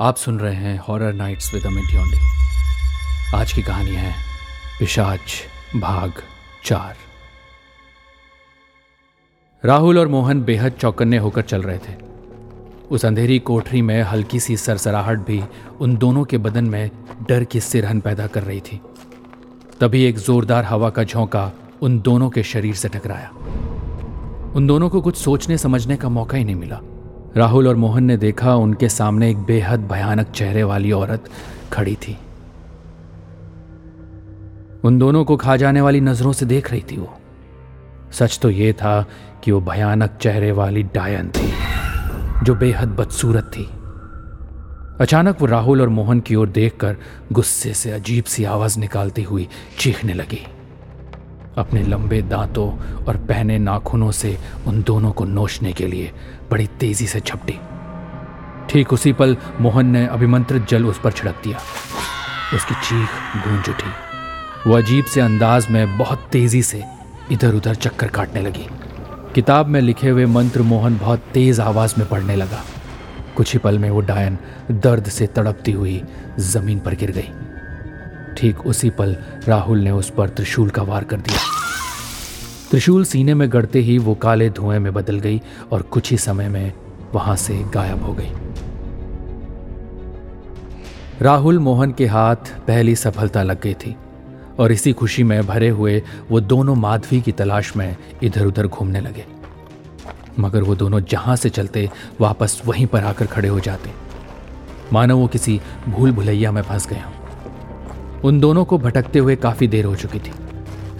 आप सुन रहे हैं horror nights with Amit Yonde आज की कहानी है पिशाच भाग चार। राहुल और मोहन बेहद चौकन्ने होकर चल रहे थे। उस अंधेरी कोठरी में हल्की सी सरसराहट भी उन दोनों के बदन में डर की सिरहन पैदा कर रही थी। तभी एक जोरदार हवा का झोंका उन दोनों के शरीर से टकराया। उन दोनों को कुछ सोचने समझने का मौका ही नहीं मिला। राहुल और मोहन ने देखा उनके सामने एक बेहद भयानक चेहरे वाली औरत खड़ी थी। उन दोनों को खा जाने वाली नज़रों से देख रही थी वो। सच तो यह था कि वो भयानक चेहरे वाली डायन थी, जो बेहद बदसूरत थी। अचानक वो राहुल और मोहन की ओर देखकर गुस्से से अजीब सी आवाज़ निकालती हुई चीखने लगी। अपने लंबे दांतों और पहने नाखूनों से उन दोनों को नोचने के लिए बड़ी तेज़ी से झपटी। ठीक उसी पल मोहन ने अभिमंत्रित जल उस पर छिड़क दिया। उसकी चीख गूंज उठी। वो अजीब से अंदाज में बहुत तेज़ी से इधर उधर चक्कर काटने लगी। किताब में लिखे हुए मंत्र मोहन बहुत तेज आवाज़ में पढ़ने लगा। कुछ ही पल में वो डायन दर्द से तड़पती हुई ज़मीन पर गिर गई। ठीक उसी पल राहुल ने उस पर त्रिशूल का वार कर दिया। त्रिशूल सीने में गड़ते ही वो काले धुएँ में बदल गई और कुछ ही समय में वहाँ से गायब हो गई। राहुल, मोहन के हाथ पहली सफलता लग गई थी और इसी खुशी में भरे हुए वो दोनों माधवी की तलाश में इधर उधर घूमने लगे। मगर वो दोनों जहाँ से चलते वापस वहीं पर आकर खड़े हो जाते। मानो वो किसी भूल भुलैया में फंस गया उन दोनों को भटकते हुए काफ़ी देर हो चुकी थी।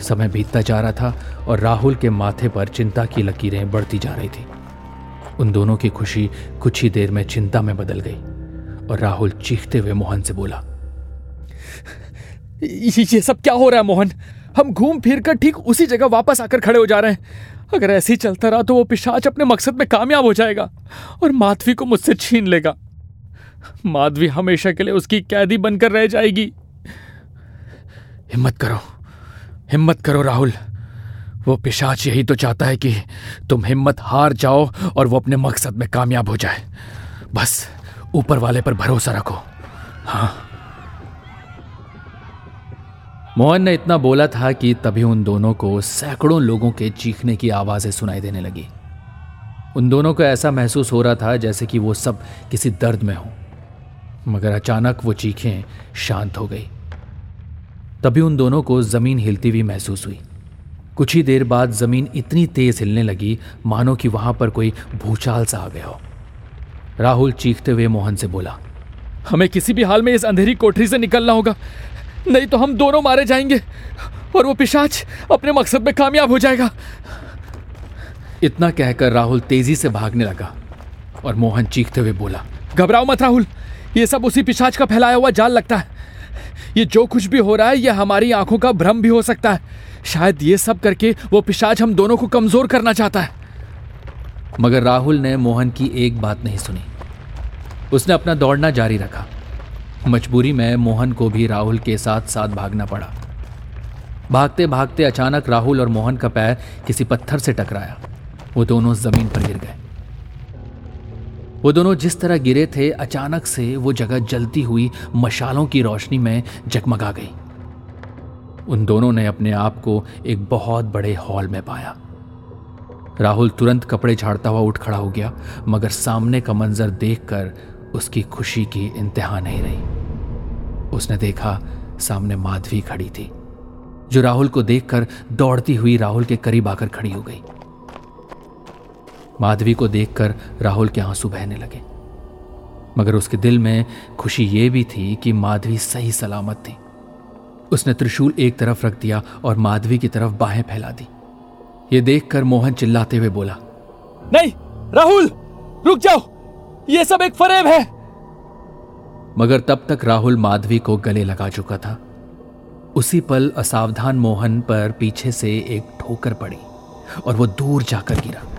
समय बीतता जा रहा था और राहुल के माथे पर चिंता की लकीरें बढ़ती जा रही थी। उन दोनों की खुशी कुछ ही देर में चिंता में बदल गई और राहुल चीखते हुए मोहन से बोला, ये सब क्या हो रहा है मोहन? हम घूम फिर कर ठीक उसी जगह वापस आकर खड़े हो जा रहे हैं। अगर ऐसे ही चलता रहा तो वो पिशाच अपने मकसद में कामयाब हो जाएगा और माधवी को मुझसे छीन लेगा। माधवी हमेशा के लिए उसकी कैदी बनकर रह जाएगी। हिम्मत करो। हिम्मत करो, राहुल। वो पिशाच यही तो चाहता है कि तुम हिम्मत हार जाओ और वो अपने मकसद में कामयाब हो जाए। बस, ऊपर वाले पर भरोसा रखो। हाँ। मोहन ने इतना बोला था कि तभी उन दोनों को सैकड़ों लोगों के चीखने की आवाज़ें सुनाई देने लगी। उन दोनों को ऐसा महसूस हो रहा था जैसे कि वो सब किसी दर्द में हो। मगर अचानक वो चीखें शांत हो गई। तभी उन दोनों को ज़मीन हिलती हुई महसूस हुई। कुछ ही देर बाद ज़मीन इतनी तेज हिलने लगी, मानो कि वहाँ पर कोई भूचाल सा आ गया हो। राहुल चीखते हुए मोहन से बोला, हमें किसी भी हाल में इस अंधेरी कोठरी से निकलना होगा। नहीं तो हम दोनों मारे जाएँगे और वो पिशाच अपने मकसद में कामयाब हो जाएगा। इतना कहकर राहुल तेज़ी से भागने लगा और मोहन चीखते हुए बोला, घबराओ मत राहुल, ये सब उसी पिशाच का फैलाया हुआ जाल लगता है। ये जो कुछ भी हो रहा है, ये हमारी आँखों का भ्रम भी हो सकता है। शायद ये सब करके वो पिशाच हम दोनों को कमज़ोर करना चाहता है। मगर राहुल ने मोहन की एक बात नहीं सुनी। उसने अपना दौड़ना जारी रखा। मजबूरी में मोहन को भी राहुल के साथ साथ भागना पड़ा। भागते भागते अचानक राहुल और मोहन का पैर किसी पत्थर से टकराया। वो दोनों ज़मीन पर गिर गए। वो दोनों जिस तरह गिरे थे, अचानक से वो जगह जलती हुई मशालों की रोशनी में जगमगा गई। उन दोनों ने अपने आप को एक बहुत बड़े हॉल में पाया। राहुल तुरंत कपड़े झाड़ता हुआ उठ खड़ा हो गया, मगर सामने का मंजर देखकर उसकी खुशी की इंतहा नहीं रही। उसने देखा सामने माधवी खड़ी थी, जो राहुल को देखकर दौड़ती हुई राहुल के करीब आकर खड़ी हो गई। माधवी को देखकर राहुल के आँसू बहने लगे। मगर उसके दिल में खुशी ये भी थी कि माधवी सही सलामत थी। उसने त्रिशूल एक तरफ़ रख दिया और माधवी की तरफ़ बाहें फैला दी। ये देखकर मोहन चिल्लाते हुए बोला नहीं राहुल रुक जाओ। ये सब एक फरेब है। मगर तब तक राहुल माधवी को गले लगा चुका था। उसी पल असावधान मोहन पर पीछे से एक ठोकर पड़ी और वो दूर जाकर गिरा।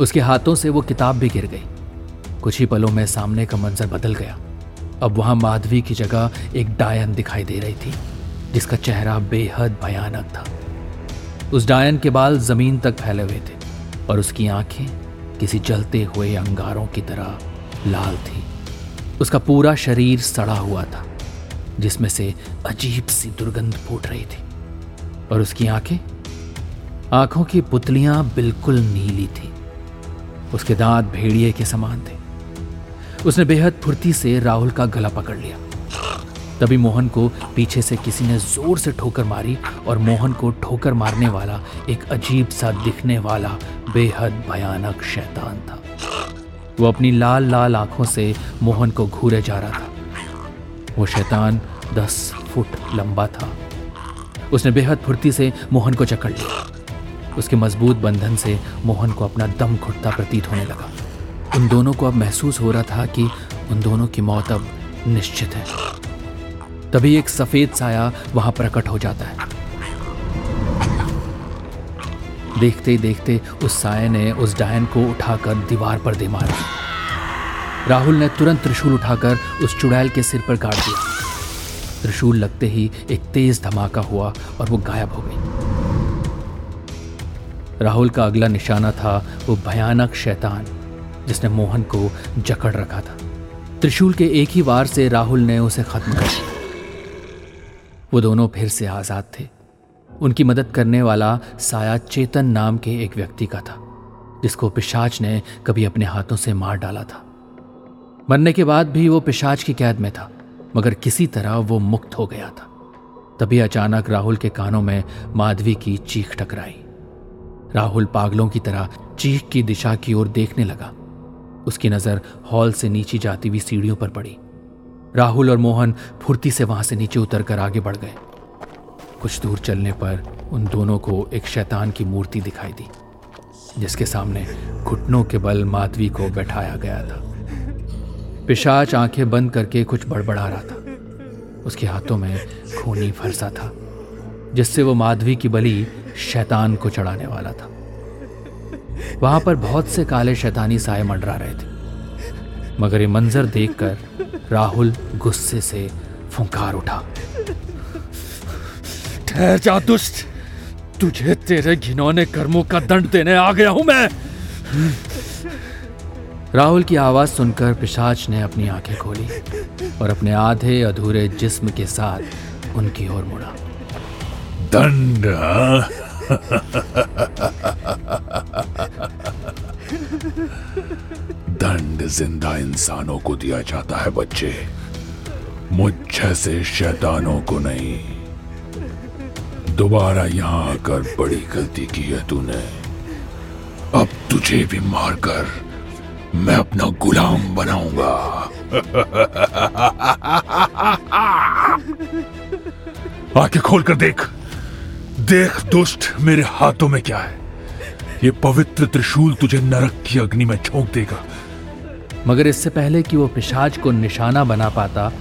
उसके हाथों से वो किताब भी गिर गई। कुछ ही पलों में सामने का मंजर बदल गया। अब वहाँ माधवी की जगह एक डायन दिखाई दे रही थी, जिसका चेहरा बेहद भयानक था। उस डायन के बाल ज़मीन तक फैले हुए थे और उसकी आँखें किसी जलते हुए अंगारों की तरह लाल थी। उसका पूरा शरीर सड़ा हुआ था, जिसमें से अजीब सी दुर्गंध फूट रही थी और उसकी आँखें, आँखों की पुतलियाँ बिल्कुल नीली थी। उसके दांत भेड़िए के समान थे। उसने बेहद फुर्ती से राहुल का गला पकड़ लिया। तभी मोहन को पीछे से किसी ने ज़ोर से ठोकर मारी और मोहन को ठोकर मारने वाला एक अजीब सा दिखने वाला बेहद भयानक शैतान था। वो अपनी लाल लाल आँखों से मोहन को घूरे जा रहा था। वो शैतान दस फुट लंबा था। उसने बेहद फुर्ती से मोहन को चकड़ लिया। उसके मज़बूत बंधन से मोहन को अपना दम घुटता प्रतीत होने लगा। उन दोनों को अब महसूस हो रहा था कि उन दोनों की मौत अब निश्चित है। तभी एक सफ़ेद साया वहाँ प्रकट हो जाता है। देखते ही देखते उस साय ने उस डायन को उठाकर दीवार पर दे मारा। राहुल ने तुरंत त्रिशूल उठाकर उस चुड़ैल के सिर पर गाड़ दिया। त्रिशूल लगते ही एक तेज धमाका हुआ और वो गायब हो गई। राहुल का अगला निशाना था वो भयानक शैतान, जिसने मोहन को जकड़ रखा था। त्रिशूल के एक ही वार से राहुल ने उसे खत्म कर दिया। वो दोनों फिर से आज़ाद थे। उनकी मदद करने वाला साया चेतन नाम के एक व्यक्ति का था, जिसको पिशाच ने कभी अपने हाथों से मार डाला था। मरने के बाद भी वो पिशाच की कैद में था, मगर किसी तरह वो मुक्त हो गया था। तभी अचानक राहुल के कानों में माधवी की चीख टकराई। राहुल पागलों की तरह चीख की दिशा की ओर देखने लगा। उसकी नज़र हॉल से नीचे जाती हुई सीढ़ियों पर पड़ी। राहुल और मोहन फुर्ती से वहाँ से नीचे उतरकर आगे बढ़ गए। कुछ दूर चलने पर उन दोनों को एक शैतान की मूर्ति दिखाई दी, जिसके सामने घुटनों के बल माधवी को बैठाया गया था। पिशाच आँखें बंद करके कुछ बड़बड़ा रहा था। उसके हाथों में खूनी फरसा था। जिससे वो माधवी की बलि शैतान को चढ़ाने वाला था। वहाँ पर बहुत से काले शैतानी साय मंडरा रहे थे। मगर ये मंजर देखकर राहुल गुस्से से फुंकार उठा। ठहर जा दुष्ट। तुझे तेरे घिनौने कर्मों का दंड देने आ गया हूँ मैं। राहुल की आवाज़ सुनकर पिशाच ने अपनी आँखें खोली और अपने आधे अधूरे जिस्म के साथ उनकी ओर मुड़ा। दंड? दंड ज़िंदा इंसानों को दिया जाता है, बच्चे। मुझ जैसे शैतानों को नहीं। दोबारा यहाँ आकर बड़ी गलती की है तूने। अब तुझे भी मारकर मैं अपना गुलाम बनाऊँगा। आके खोल कर देख। देख दुष्ट मेरे हाथों में क्या है? ये पवित्र त्रिशूल तुझे नरक की अग्नि में झोंक देगा। मगर इससे पहले कि वो पिशाच को निशाना बना पाता,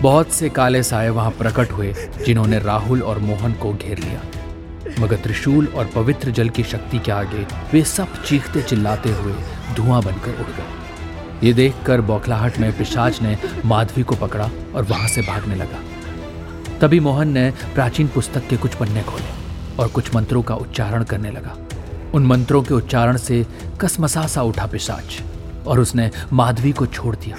बहुत से काले साए वहाँ प्रकट हुए, जिन्होंने राहुल और मोहन को घेर लिया। मगर त्रिशूल और पवित्र जल की शक्ति के आगे वे सब चीखते चिल्लाते हुए धुआँ बनकर उड़ गए। ये देखकर बौखलाहट में पिशाच ने माधवी को पकड़ा और वहाँ से भागने लगा। तभी मोहन ने प्राचीन पुस्तक के कुछ पन्ने खोले। और कुछ मंत्रों का उच्चारण करने लगा। उन मंत्रों के उच्चारण से कसमसा सा उठा पिशाच और उसने माधवी को छोड़ दिया।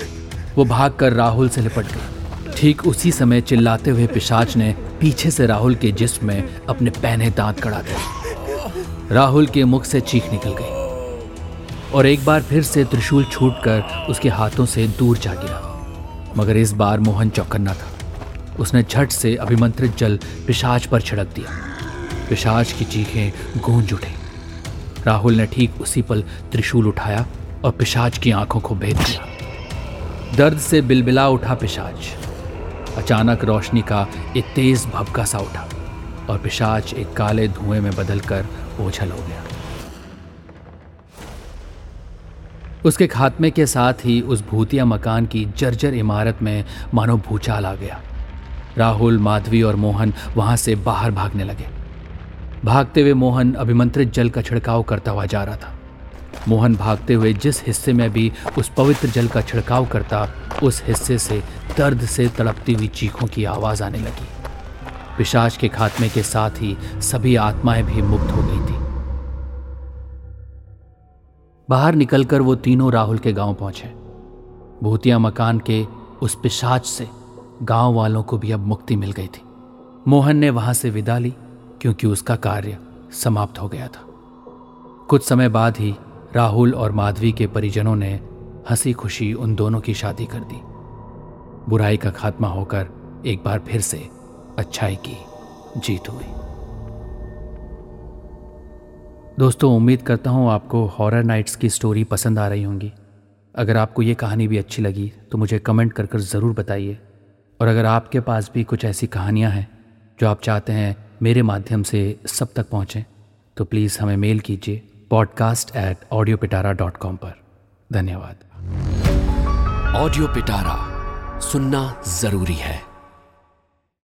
वो भागकर राहुल से लिपट गई। ठीक उसी समय चिल्लाते हुए पिशाच ने पीछे से राहुल के जिस्म में अपने पहने दांत कड़ा दिए। राहुल के मुख से चीख निकल गई और एक बार फिर से त्रिशूल छूटकर उसके हाथों से दूर जा गिरा। मगर इस बार मोहन चौकन्ना था। उसने झट से अभिमंत्रित जल पिशाच पर छिड़क दिया। पिशाच की चीखें गूंज उठी। राहुल ने ठीक उसी पल त्रिशूल उठाया और पिशाच की आँखों को भेद दिया। दर्द से बिलबिला उठा पिशाच। अचानक रोशनी का एक तेज भबका सा उठा और पिशाच एक काले धुएँ में बदलकर ओझल हो गया। उसके खात्मे के साथ ही उस भूतिया मकान की जर्जर इमारत में मानो भूचाल आ गया। राहुल, माधवी और मोहन वहाँ से बाहर भागने लगे। भागते हुए मोहन अभिमंत्रित जल का छिड़काव करता हुआ जा रहा था। मोहन भागते हुए जिस हिस्से में भी उस पवित्र जल का छिड़काव करता, उस हिस्से से दर्द से तड़पती हुई चीखों की आवाज़ आने लगी। पिशाच के खात्मे के साथ ही सभी आत्माएँ भी मुक्त हो गई थी। बाहर निकलकर वो तीनों राहुल के गाँव पहुँचे। भूतिया मकान के उस पिशाच से गाँव वालों को भी अब मुक्ति मिल गई थी। मोहन ने वहाँ से विदा ली। क्योंकि उसका कार्य समाप्त हो गया था। कुछ समय बाद ही राहुल और माधवी के परिजनों ने हँसी खुशी उन दोनों की शादी कर दी। बुराई का खात्मा होकर एक बार फिर से अच्छाई की जीत हुई। दोस्तों, उम्मीद करता हूँ आपको हॉरर नाइट्स की स्टोरी पसंद आ रही होंगी। अगर आपको ये कहानी भी अच्छी लगी तो मुझे कमेंट कर कर ज़रूर बताइए। और अगर आपके पास भी कुछ ऐसी कहानियाँ हैं, जो आप चाहते हैं मेरे माध्यम से सब तक पहुँचें तो प्लीज़ हमें मेल कीजिए podcast at audio Pitara dot com पर। धन्यवाद। ऑडियो पिटारा सुनना ज़रूरी है।